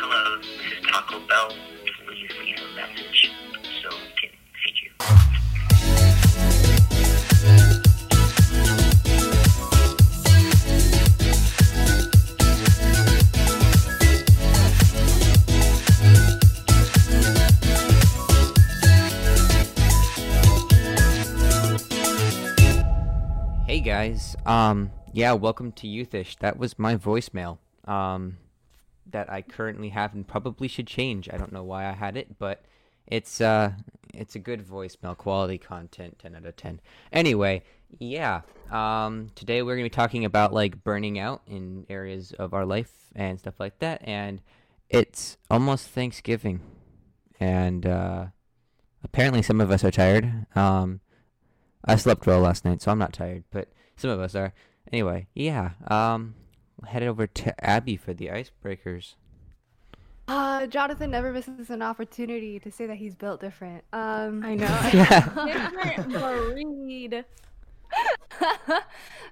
Hello, this is Taco Bell. Please leave a message so we can feed you. Hey guys, um, yeah, welcome to Youthish. That was my voicemail, um, that I currently have and probably should change. I don't know why I had it, but it's uh, it's a good voicemail, quality content, ten out of ten. Anyway, yeah, um, today we're gonna be talking about like burning out in areas of our life and stuff like that, and it's almost Thanksgiving, and uh, apparently some of us are tired. Um. I slept well last night, so I'm not tired, but some of us are. Anyway, yeah. Um, head over to Abby for the icebreakers. Uh, Jonathan never misses an opportunity to say that he's built different. Um, I know. Yeah. Different breed.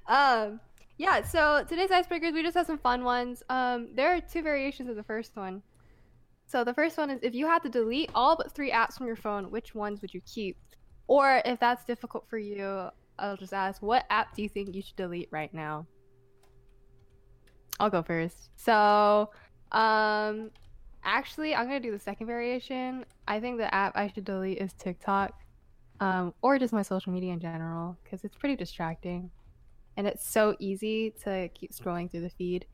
um, yeah. So today's icebreakers, we just have some fun ones. Um, there are two variations of the first one. So the first one is if you had to delete all but three apps from your phone, which ones would you keep? Or if that's difficult for you, I'll just ask, what app do you think you should delete right now? I'll go first. So, um, actually, I'm gonna do the second variation. I think the app I should delete is TikTok, um, or just my social media in general, because it's pretty distracting, and it's so easy to keep scrolling through the feed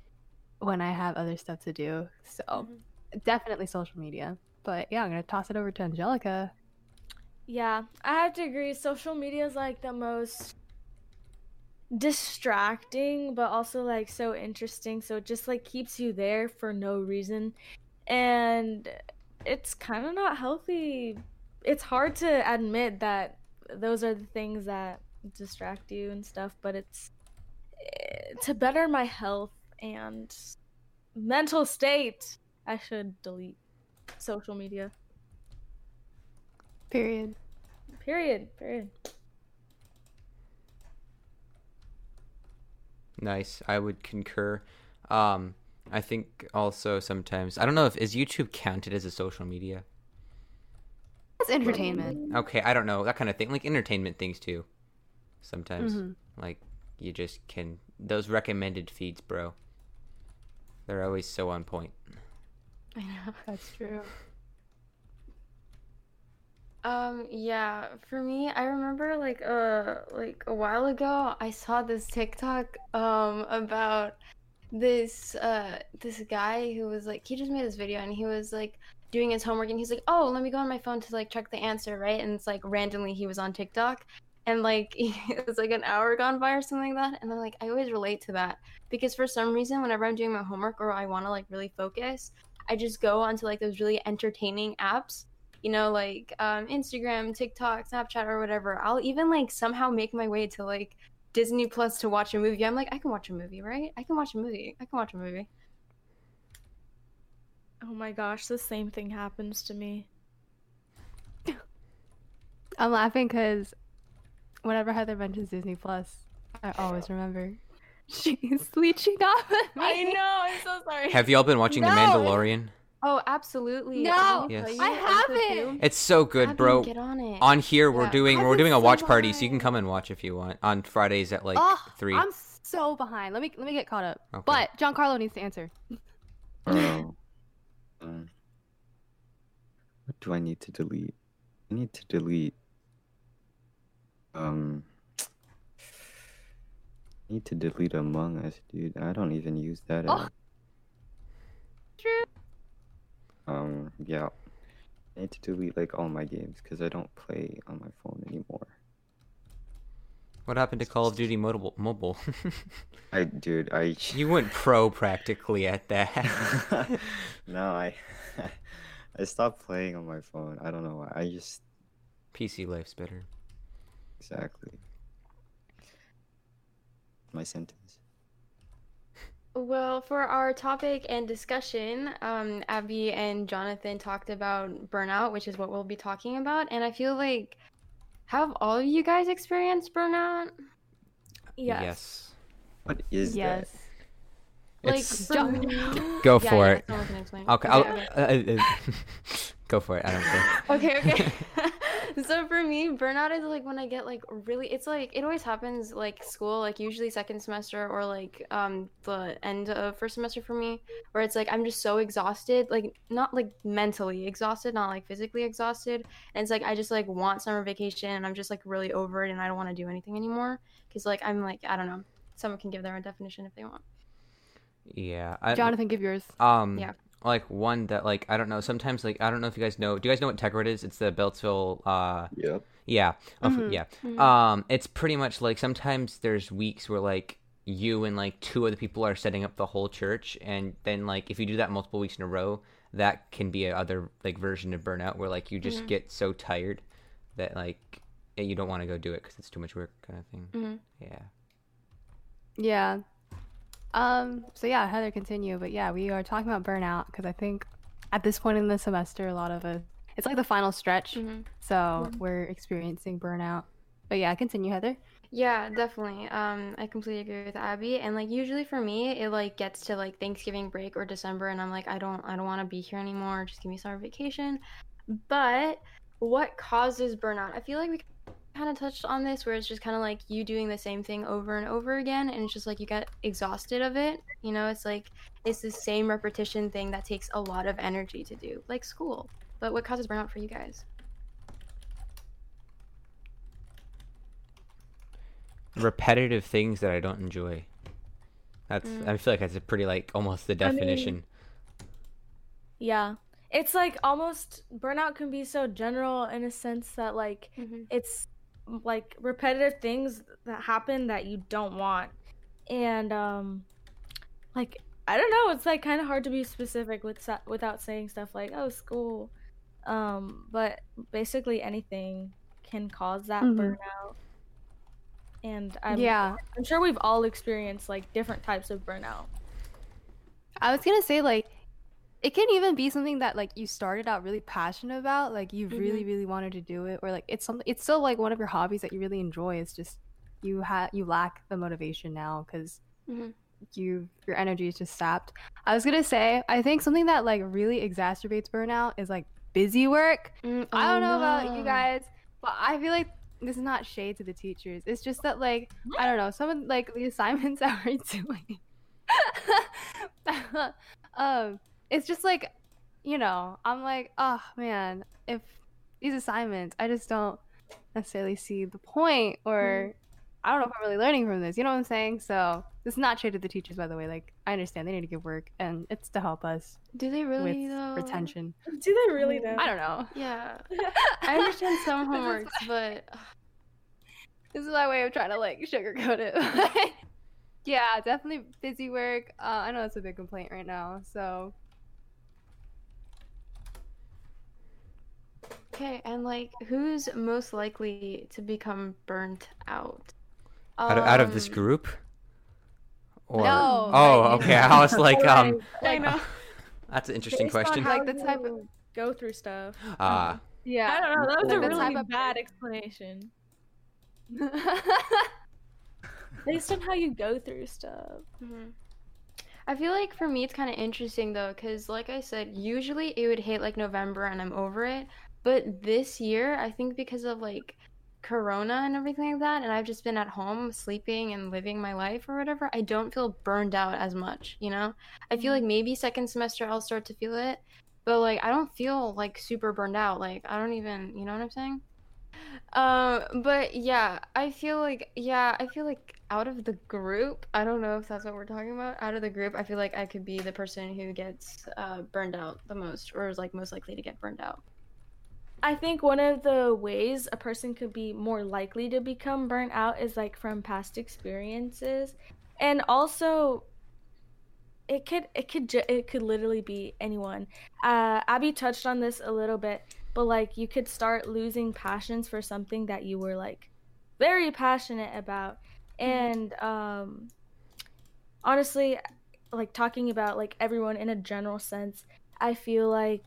when I have other stuff to do. So, definitely social media. But yeah, I'm gonna toss it over to Angelica. Yeah, I have to agree. Social media is like the most distracting, but also like so interesting. So it just like keeps you there for no reason. And it's kind of not healthy. It's hard to admit that those are the things that distract you and stuff, but it's eh, to better my health and mental state. I should delete social media. Period. Period. Period. Nice. I would concur. Um, I think also sometimes I don't know if is YouTube counted as a social media. It's entertainment. Okay, I don't know that kind of thing, like entertainment things too. Sometimes, Mhm. like you just can those recommended feeds, bro. They're always so on point. I know that's true. Um, yeah, for me, I remember like uh like a while ago I saw this TikTok um about this uh this guy who was like he just made this video and he was like doing his homework and he's like, "Oh, let me go on my phone to like check the answer," right? And it's like randomly he was on TikTok and like it was like an hour gone by or something like that and I'm like I always relate to that because for some reason whenever I'm doing my homework or I want to like really focus, I just go onto like those really entertaining apps you know, like um, Instagram, TikTok, Snapchat, or whatever. I'll even like somehow make my way to like Disney Plus to watch a movie. I'm like, I can watch a movie, right? I can watch a movie. I can watch a movie. Oh my gosh, the same thing happens to me. I'm laughing because whenever Heather mentions Disney Plus, I always remember she's leeching off of me. I know. I'm so sorry. Have y'all been watching The Mandalorian? Oh, absolutely. No, I'm Yes. I haven't. It's so good, Abby, bro. Get on it. On here, we're Yeah. doing I've we're doing a so watch party, so you can come and watch if you want on Fridays at like oh, three. I'm so behind. Let me let me get caught up. Okay. But Carlo needs to answer. Oh. Um, what do I need to delete? I need to delete. Um. I need to delete Among Us, dude. I don't even use that Oh. True. Um, yeah. I need to delete like all my games because I don't play on my phone anymore. What happened to Call of Duty Mobile? Mobile? I, dude, I. you went pro practically at that. no, I. I stopped playing on my phone. I don't know why. I just PC life's better. exactly. My sentence. Well, for our topic and discussion, um, Abby and Jonathan talked about burnout, which is what we'll be talking about. And I feel like, have all of you guys experienced burnout? Yes. Yes. What is yes. Like It's- for Go Yeah, for yeah, it. someone. Okay, okay, I'll, okay. uh, uh, go for it. I don't care. okay okay so for me burnout is like when i get like really it's like it always happens like school like usually second semester or like um the end of first semester for me where it's like i'm just so exhausted like not like mentally exhausted not like physically exhausted and it's like i just like want summer vacation and i'm just like really over it and i don't want to do anything anymore because like i'm like i don't know someone can give their own definition if they want Yeah. I, Jonathan, give yours. Um. Yeah. Like one that like I don't know. Sometimes like I don't know if you guys know. Do you guys know what Techrid is? It's the Beltsville. Uh. Yep. Yeah. F- Mhm. Yeah. Mhm. Um. It's pretty much like sometimes there's weeks where like you and like two other people are setting up the whole church, and then like if you do that multiple weeks in a row, that can be a other like version of burnout where like you just get so tired that like you don't want to go do it because it's too much work kind of thing. Mhm. Yeah. Yeah. Um. So yeah, Heather, continue. But yeah, we are talking about burnout because I think at this point in the semester, a lot of us, it's like the final stretch. Mhm. So we're experiencing burnout. But yeah, continue, Heather. Yeah, definitely. Um, I completely agree with Abby. And like usually for me, it like gets to like Thanksgiving break or December, and I'm like, I don't, I don't want to be here anymore. Just give me summer vacation. But what causes burnout? I feel like we kind of touched on this, where it's just kind of like you doing the same thing over and over again, and it's just like you get exhausted of it. You know, it's like it's the same repetition thing that takes a lot of energy to do, like school. But what causes burnout for you guys? repetitive things that I don't enjoy. That's Mm. I feel like that's a pretty like almost the I mean- definition. Yeah. It's like almost burnout can be so general in a sense that like Mm-hmm. it's like repetitive things that happen that you don't want. And um like I don't know, it's like kind of hard to be specific with without saying stuff like oh school. Um but basically anything can cause that Mhm. burnout. And I'm yeah. I'm sure we've all experienced like different types of burnout. I was gonna say like it can even be something that like you started out really passionate about, like you really, really wanted to do it, or like it's something it's still like one of your hobbies that you really enjoy. It's just you have you lack the motivation now because Mhm. you your energy is just sapped. I was gonna say I think something that like really exacerbates burnout is like busy work. Mm, I oh, don't know about you guys, but I feel like this is not shade to the teachers. It's just that like I don't know, some of like the assignments that we're doing. um, it's just like, you know, I'm like, oh man, if these assignments, I just don't necessarily see the point, or I don't know if I'm really learning from this. You know what I'm saying? So this is not shade to the teachers, by the way. Like I understand they need to give work, and it's to help us Do they really with though? retention. Do they really though? I don't know. Yeah, I understand some This homeworks, but this is my way of trying to like sugarcoat it. yeah, definitely busy work. Uh, I know it's a big complaint right now. So okay. And like, who's most likely to become burnt out? out, of, out of this Um, group. Or No, oh, like- okay. I was like, um, I know. that's an interesting Based on question. how Like the type of- go through stuff. Ah, yeah, I don't know. That was a really type of- bad explanation. Based on how you go through stuff. mhm. I feel like for me it's kind of interesting though, because like I said, usually it would hit like November and I'm over it. But this year, I think because of like Corona and everything like that, and I've just been at home sleeping and living my life or whatever, I don't feel burned out as much, you know? I feel like maybe second semester I'll start to feel it, but like I don't feel like super burned out. Like I don't even, you know what I'm saying? Um, but yeah, I feel like yeah, I feel like out of the group, I don't know if that's what we're talking about. Out of the group, I feel like I could be the person who gets uh, burned out the most, or is like most likely to get burned out. I think one of the ways a person could be more likely to become burnt out is like from past experiences. And also it could it could ju- it could literally be anyone. Uh Abby touched on this a little bit, but like you could start losing passions for something that you were like very passionate about. And um honestly like talking about like everyone in a general sense, I feel like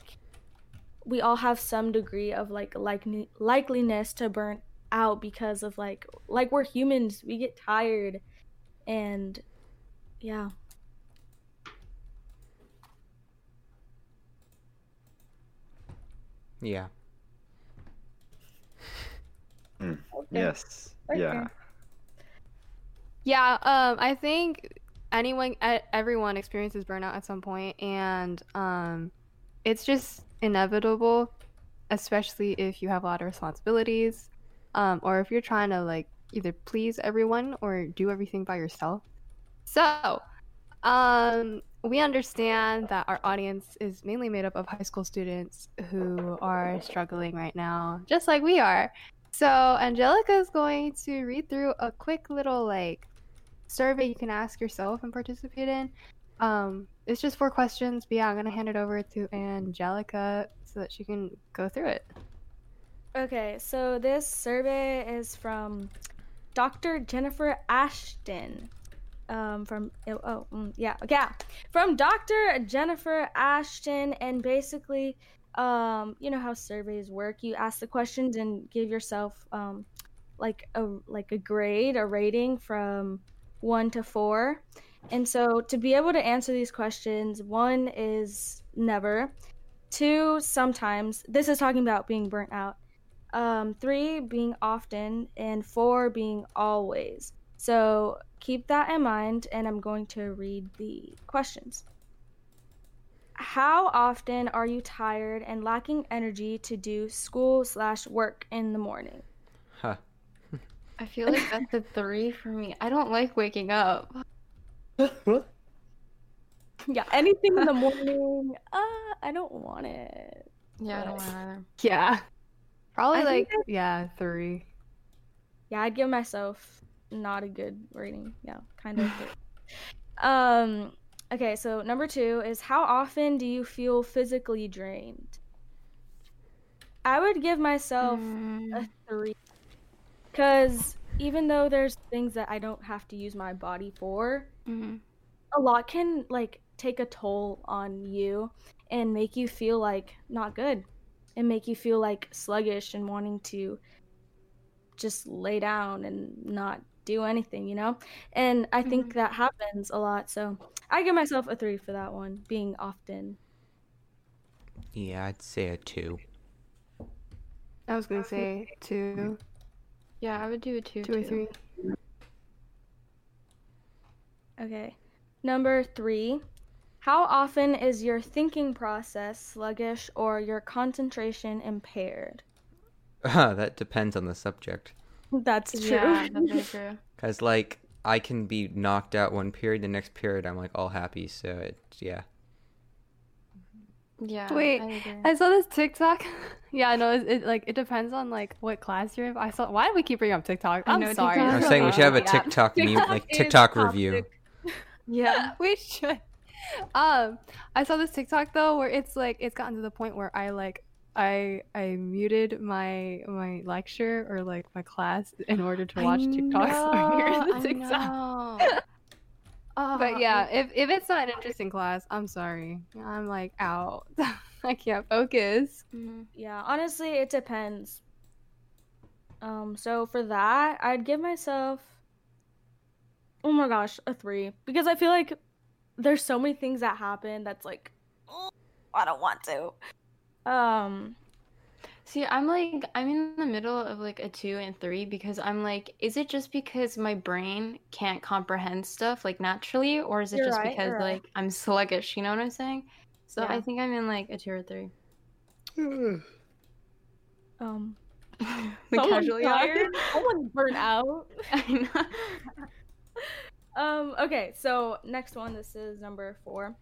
we all have some degree of like like likeliness to burn out because of like like we're humans we get tired. And yeah. Yeah. Mm, okay. yes. Yeah. Yeah um i think anyone everyone experiences burnout at some point and um it's just inevitable, especially if you have a lot of responsibilities, um, or if you're trying to like either please everyone or do everything by yourself. So, um, we understand that our audience is mainly made up of high school students who are struggling right now, just like we are. So Angelica is going to read through a quick little like survey you can ask yourself and participate in. Um, it's just four questions, but yeah, I'm gonna hand it over to Angelica so that she can go through it. Okay, so this survey is from Dr. Jennifer Ashton. Um, from oh, mm, yeah yeah from Dr. Jennifer Ashton, and basically, um, you know how surveys work. You ask the questions and give yourself um, like a like a grade, a rating from one to four. And so to be able to answer these questions, one is never, two sometimes. This is talking about being burnt out um, three being often, and four being always. So keep that in mind, and I'm going to read the questions. How often are you tired and lacking energy to do school slash work in the morning? Huh. I feel like that's a three for me. I don't like waking up. Yeah, anything in the morning. Uh, I don't want it. Yeah, I don't want either. Yeah, probably I like think yeah three. Yeah, I'd give myself not a good rating. Yeah, kind of. um. Okay, so number two is how often do you feel physically drained? I would give myself Mm, a three, because even though there's things that I don't have to use my body for, mhm. a lot can like take a toll on you and make you feel like not good and make you feel like sluggish and wanting to just lay down and not do anything, you know? And I think that happens a lot. So I give myself a three for that one, being often. Yeah, I'd say a two. I was gonna say two, Yeah, I would do a two. two or too. three. Okay. Number three. How often is your thinking process sluggish or your concentration impaired? that depends on the subject. That's true. Yeah, that's very true. Cause like I can be knocked out one period, the next period I'm like all happy. So it yeah. Yeah. Wait, I. I saw this TikTok. yeah, no, it, it like it depends on like what class you're in. I saw. Why do we keep bringing up TikTok? I I'm know, sorry. TikTok. I was saying we should have a Yeah. TikTok meme, like TikTok review. toxic. yeah. we should. Um, I saw this TikTok though where it's like it's gotten to the point where I like I I muted my my lecture or like my class in order to watch TikToks or hear know, the I TikTok. Oh, But yeah, if if it's not an interesting class, I'm sorry. I'm like out. I can't focus. mhm. Yeah, honestly, it depends. Um, so for that, I'd give myself oh my gosh, a three. Because I feel like there's so many things that happen that's like oh, I don't want to. Um See, I'm like, I'm in the middle of like a two and three because I'm like, is it just because my brain can't comprehend stuff like naturally, or is it You're just right, because right. like I'm sluggish? You know what I'm saying? So I think I'm in like a two or three. um the casually casual yawn. tired, someone's burnt out. I know. Um, okay, so next one, this is number four.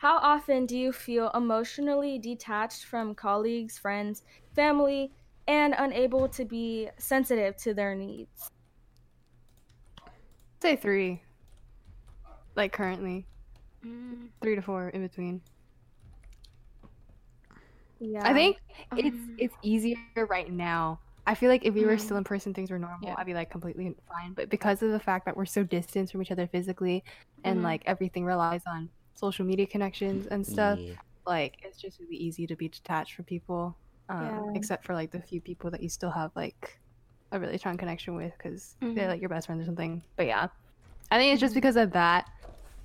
How often do you feel emotionally detached from colleagues, friends, family, and unable to be sensitive to their needs? Say three. Like currently, Mm, three to four in between. Yeah. I think it's um, it's easier right now. I feel like if we were Mhm. still in person, things were normal. Yeah. I'd be like completely fine. But because of the fact that we're so distant from each other physically, and Mhm. like everything relies on social media connections and stuff, Yeah. like it's just really easy to be detached from people. Um, Yeah. Except for like the few people that you still have like a really strong connection with because they're Mhm. like your best friends or something. But yeah, I think it's just because of that.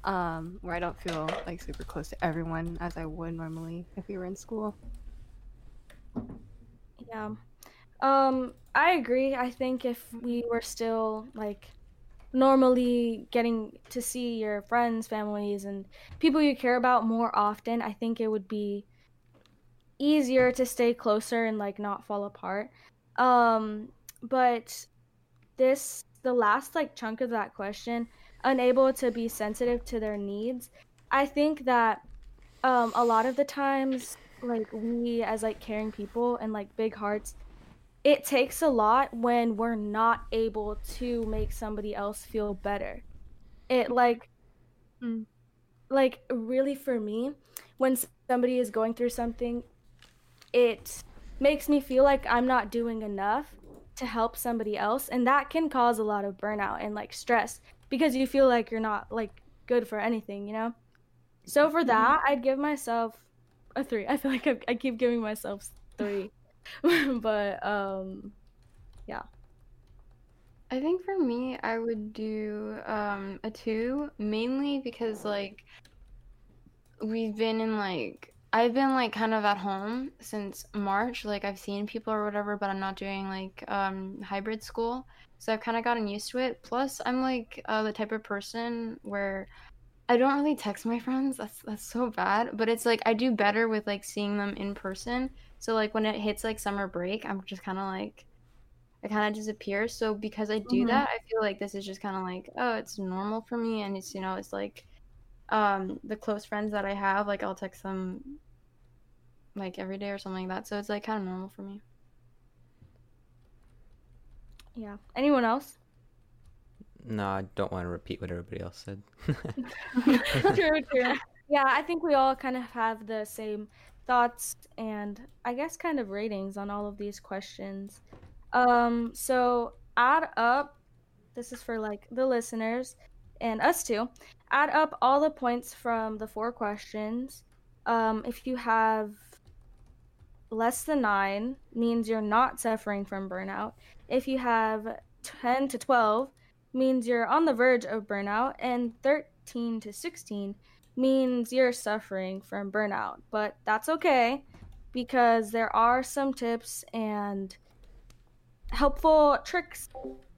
Um, where I don't feel like super close to everyone as I would normally if we were in school. Yeah. Um, I agree. I think if we were still like normally getting to see your friends, families, and people you care about more often, I think it would be easier to stay closer and like not fall apart. Um, but this the last like chunk of that question, unable to be sensitive to their needs. I think that um a lot of the times like we as like caring people and like big hearts it takes a lot when we're not able to make somebody else feel better. It like Mm. like really for me when somebody is going through something it makes me feel like I'm not doing enough to help somebody else and that can cause a lot of burnout and like stress because you feel like you're not like good for anything, you know? So for that, I'd give myself a 3. I feel like I, I keep giving myself 3. but um yeah. I think for me, I would do um, a two, mainly because like we've been in like I've been like kind of at home since March. Like I've seen people or whatever, but I'm not doing like um, hybrid school, so I've kind of gotten used to it. Plus, I'm like uh, the type of person where I don't really text my friends. That's that's so bad, but it's like I do better with like seeing them in person. So like when it hits like summer break, I'm just kind of like I kind of disappear. So because I do Mhm. that, I feel like this is just kind of like, oh, it's normal for me, and it's you know, it's like, um, the close friends that I have, like I'll text them, like every day or something like that. So it's like kind of normal for me. yeah. Anyone else? No, I don't want to repeat what everybody else said. true, true. Yeah, I think we all kind of have the same thoughts and I guess kind of ratings on all of these questions. Um, so add up, this is for like the listeners and us too. Add up all the points from the four questions. Um, if you have less than nine, means you're not suffering from burnout. If you have 10 to 12, means you're on the verge of burnout. And 13 to 16 means you're suffering from burnout. But that's okay because there are some tips and helpful tricks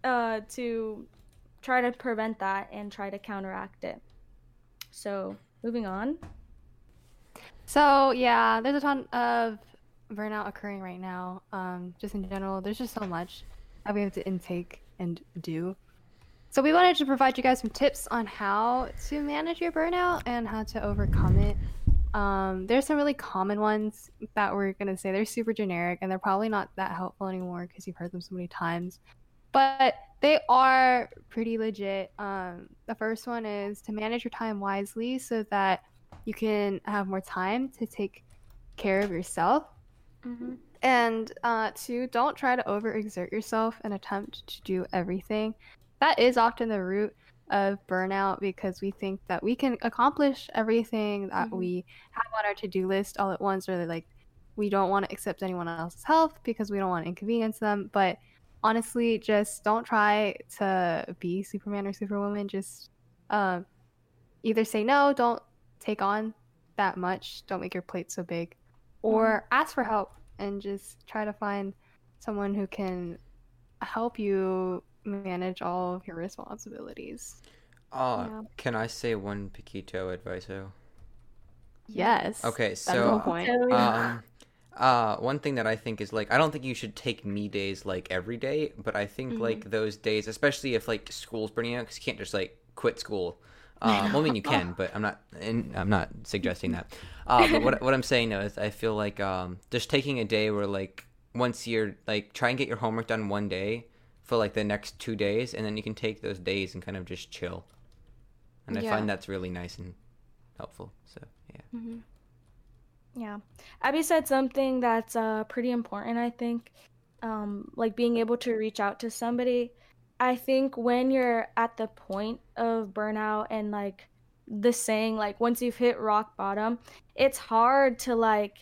uh, to try to prevent that and try to counteract it. So, moving on. So yeah, there's a ton of burnout occurring right now. Um, just in general, there's just so much that we have to intake and do. So we wanted to provide you guys some tips on how to manage your burnout and how to overcome it. Um, there's some really common ones that we're gonna say they're super generic and they're probably not that helpful anymore because you've heard them so many times. But they are pretty legit. Um, the first one is to manage your time wisely so that you can have more time to take care of yourself. Mm-hmm. And uh, two, don't try to overexert yourself and attempt to do everything. That is often the root of burnout because we think that we can accomplish everything that Mhm. we have on our to do list all at once, or like we don't want to accept anyone else's help because we don't want to inconvenience them. But honestly, just don't try to be Superman or Superwoman. Just uh, either say no, don't take on that much, don't make your plate so big, or ask for help and just try to find someone who can help you manage all of your responsibilities. Uh, Yeah. can I say one Paquito adviso? Yes. Okay, so point. Um, uh, one thing that I think is like I don't think you should take me days like every day, but I think Mhm. like those days, especially if like school's burning out, because you can't just like quit school. Um, well, I mean you can, but I'm not. And I'm not suggesting that. Uh, but what what I'm saying though is I feel like um, just taking a day where like once you're like try and get your homework done one day for like the next two days, and then you can take those days and kind of just chill. And I find that's really nice and helpful. So yeah. Mm-hmm. Yeah. Abby said something that's uh, pretty important, I think. Um, like being able to reach out to somebody. I think when you're at the point of burnout and like the saying, like once you've hit rock bottom, it's hard to like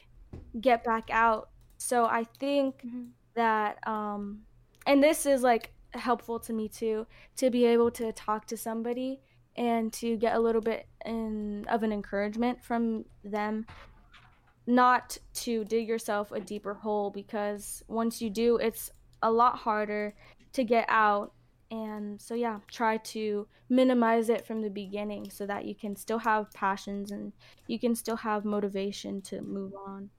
get back out. So I think Mhm. that, um, and this is like helpful to me too, to be able to talk to somebody and to get a little bit in, of an encouragement from them not to dig yourself a deeper hole because once you do, it's a lot harder to get out. And so, yeah, try to minimize it from the beginning so that you can still have passions and you can still have motivation to move on.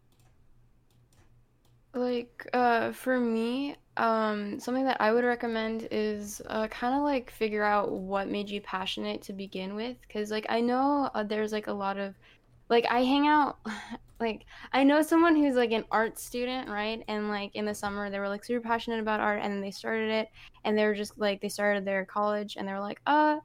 Like, uh, for me, um, something that I would recommend is uh, kind of like figure out what made you passionate to begin with. Because, like, I know uh, there's like a lot of, like, I hang out, like, I know someone who's like an art student, right? And like in the summer, they were like super passionate about art and they started it and they were just like, they started their college and they were like, uh,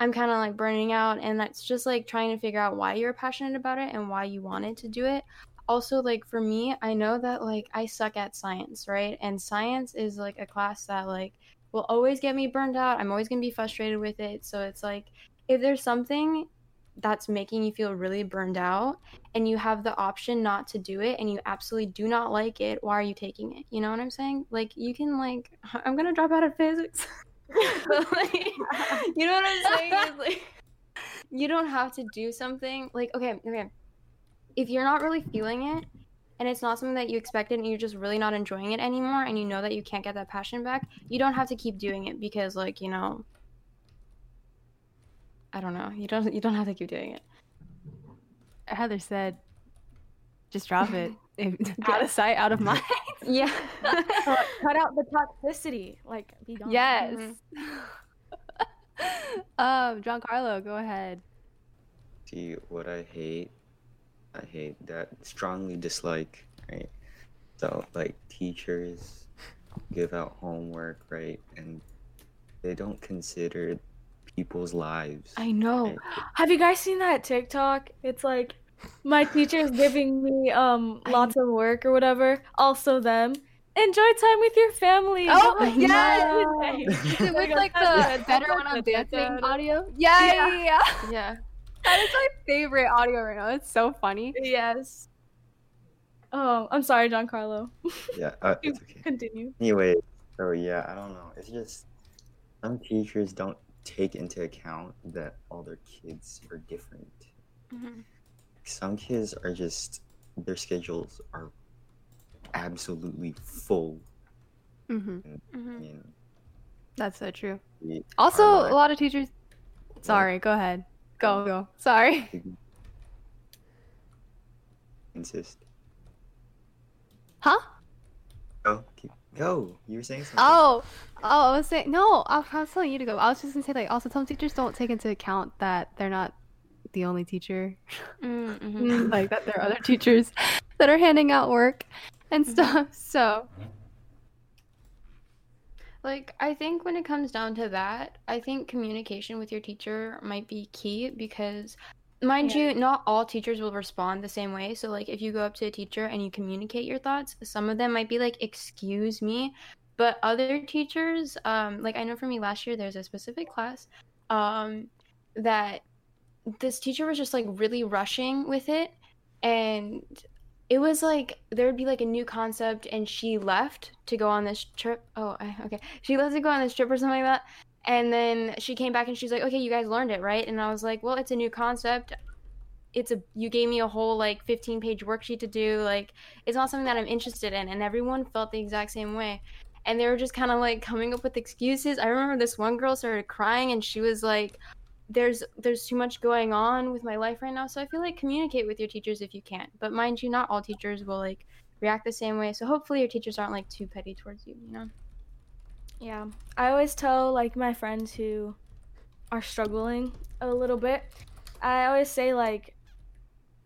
I'm kind of like burning out. And that's just like trying to figure out why you're passionate about it and why you wanted to do it also like for me i know that like i suck at science right? And science is like a class that like will always get me burned out. I'm always going to be frustrated with it. So it's like if there's something that's making you feel really burned out and you have the option not to do it and you absolutely do not like it why are you taking it? You know what i'm saying? Like you can like i'm gonna drop out of physics. But like you know what i'm saying? Like you don't have to do something. Like okay okay if you're not really feeling it and it's not something that you expected and you're just really not enjoying it anymore and you know that you can't get that passion back, you don't have to keep doing it because like, you know, I don't know. You don't you don't have to keep doing it. Heather said, just drop it. out of sight, out of mind. Yeah. cut, cut out the toxicity. Like, be gone. yes. um, John Carlo, go ahead. See, what I hate, I hate that strongly dislike, right? So, like, teachers give out homework, right? And they don't consider people's lives. I know. right? Have you guys seen that TikTok? It's like my teacher's giving me um lots of work or whatever. Also them. Enjoy time with your family. Oh, Don't yes! waste Is it. it with like the better when I'm dancing audio? Yeah, yeah, yeah. yeah. Yeah. That is my favorite audio right now. It's so funny. Yes. Oh, I'm sorry, John Carlo. Yeah, uh, it's okay. Continue. Anyway, so yeah, I don't know. It's just some teachers don't take into account that all their kids are different. Mhm. Some kids are just their schedules are absolutely full. hmm I Mhm. mean, That's so true. Also, are a lot of teachers. Sorry, go ahead. Go, go. Sorry. insist. Huh? Go, keep, go. You were saying something. Oh, oh, I was saying no. I I was telling you to go. I was just gonna say like also some teachers don't take into account that they're not the only teacher, Mm, mhm. like that there are other teachers that are handing out work and stuff. So Like, I think when it comes down to that, I think communication with your teacher might be key because, mind you, not all teachers will respond the same way. So, like, if you go up to a teacher and you communicate your thoughts, some of them might be like, Excuse me. But other teachers, um, like, I know for me last year, there's a specific class um, that this teacher was just like really rushing with it. And it was like there would be like a new concept and she left to go on this trip. Oh okay. She left to go on this trip or something like that and then she came back and she's like okay you guys learned it right? And i was like well it's a new concept. It's a you gave me a whole like 15 page worksheet to do. Like it's not something that i'm interested in. And everyone felt the exact same way. And they were just kind of like coming up with excuses. I remember this one girl started crying and she was like there's there's too much going on with my life right now so i feel like communicate with your teachers if you can but mind you not all teachers will like react the same way so hopefully your teachers aren't like too petty towards you you know Yeah. I always tell like my friends who are struggling a little bit. I always say like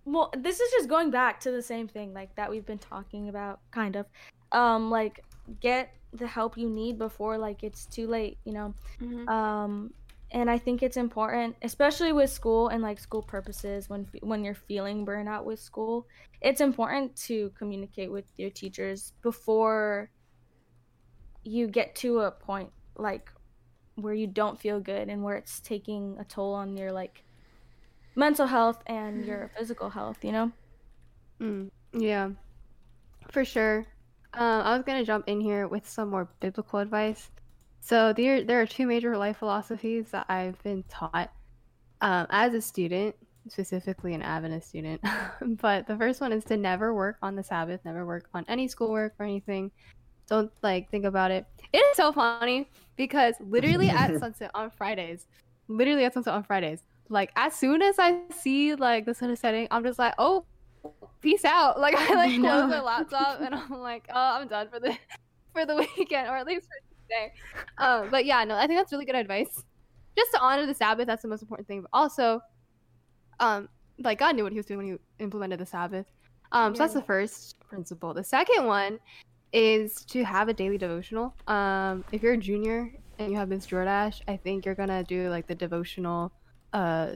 well, this is just going back to the same thing like that we've been talking about kind of. Um like get the help you need before like it's too late, you know. Mhm. Um and I think it's important, especially with school and like school purposes when when you're feeling burnout with school. It's important to communicate with your teachers before you get to a point like where you don't feel good and where it's taking a toll on your like mental health and your physical health, you know? Mm, yeah, for sure. Um, I was gonna jump in here with some more biblical advice. So there, there are two major life philosophies that I've been taught um, as a student. specifically an Adventist student. but the first one is to never work on the Sabbath, never work on any schoolwork or anything. Don't like think about it. It is so funny because literally at sunset on Fridays, literally at sunset on Fridays, like as soon as I see like the sun is setting, I'm just like, oh, peace out. Like I like I close my laptop and I'm like, oh, I'm done for the for the weekend or at least for Um, but yeah, no, I think that's really good advice. Just to honor the Sabbath, that's the most important thing. But also, um, like God knew what He was doing when He implemented the Sabbath. Um, so that's the first principle. The second one is to have a daily devotional. Um, if you're a junior and you have Miss Jordash, I think you're gonna do like the devotional uh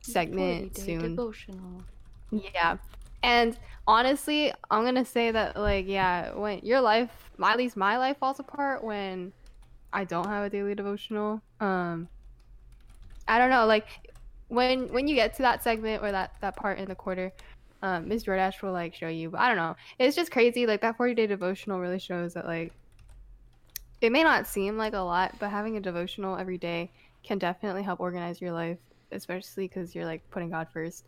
segment soon. Devotional. Yeah. And honestly, I'm gonna say that like yeah, when your life my at least my life falls apart when I don't have a daily devotional. Um I don't know, like when when you get to that segment or that that part in the quarter, um Ms. Jordash will like show you, but I don't know. It's just crazy. Like that 40 day devotional really shows that like it may not seem like a lot, but having a devotional every day can definitely help organize your life, especially because you're like putting God first.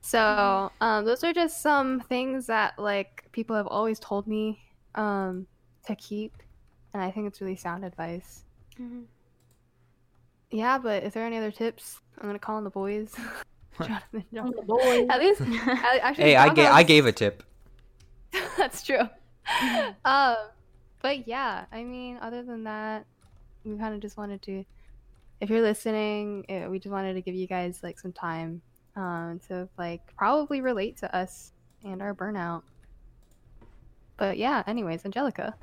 So, um, those are just some things that like people have always told me um, to keep, and I think it's really sound advice. Mhm. Yeah, but is there any other tips? I'm gonna call on the boys. Jonathan, John. the boys. At least, I- actually, Hey, I John gave I gave a tip. That's true. um, but yeah, I mean, other than that, we kind of just wanted to, if you're listening, eh, we just wanted to give you guys like some time um, to like probably relate to us and our burnout. But yeah, anyways, Angelica.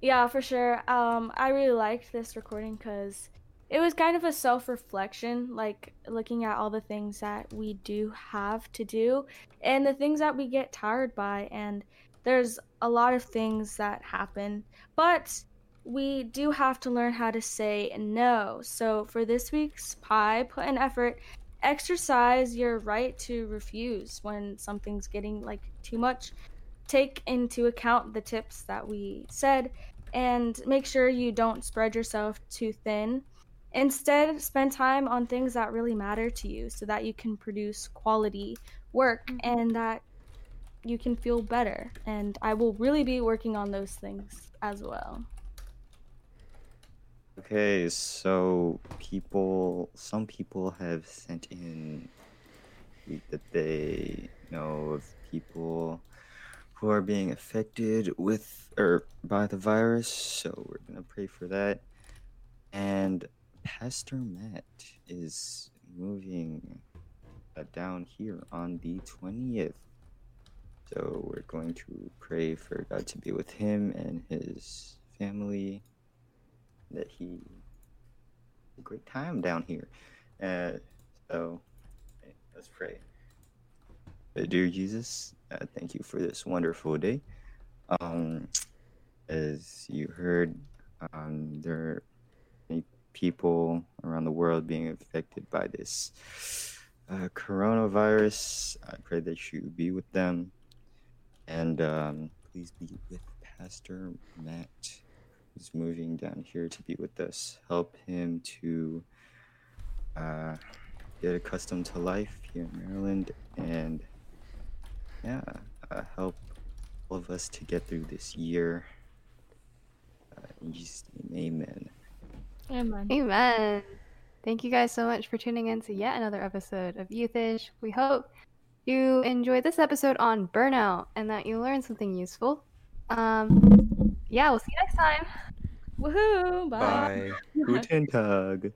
Yeah, for sure. Um, I really liked this recording because it was kind of a self reflection, like looking at all the things that we do have to do and the things that we get tired by. And there's a lot of things that happen, but we do have to learn how to say no. So for this week's pie, put an effort, exercise your right to refuse when something's getting like too much. Take into account the tips that we said and make sure you don't spread yourself too thin. Instead, spend time on things that really matter to you so that you can produce quality work mm-hmm. and that you can feel better. And I will really be working on those things as well. Okay, so people, some people have sent in that they know of people who are being affected with or by the virus. So we're gonna pray for that. And Pastor Matt is moving uh, down here on the twentieth. So we're going to pray for God to be with him and his family that he a great time down here. Uh, so let's pray. Uh, dear Jesus, uh, thank you for this wonderful day. Um, as you heard, um, there are many people around the world being affected by this uh, coronavirus. I pray that you be with them, and um, please be with Pastor Matt who's moving down here to be with us. Help him to uh, get accustomed to life here in Maryland and yeah, uh, help all of us to get through this year. Uh, in Jesus' name, amen. Amen. Amen. Thank you guys so much for tuning in to yet another episode of Youthish. We hope you enjoyed this episode on burnout and that you learned something useful. Um, yeah, we'll see you next time. Woohoo! Bye. Guten Tag.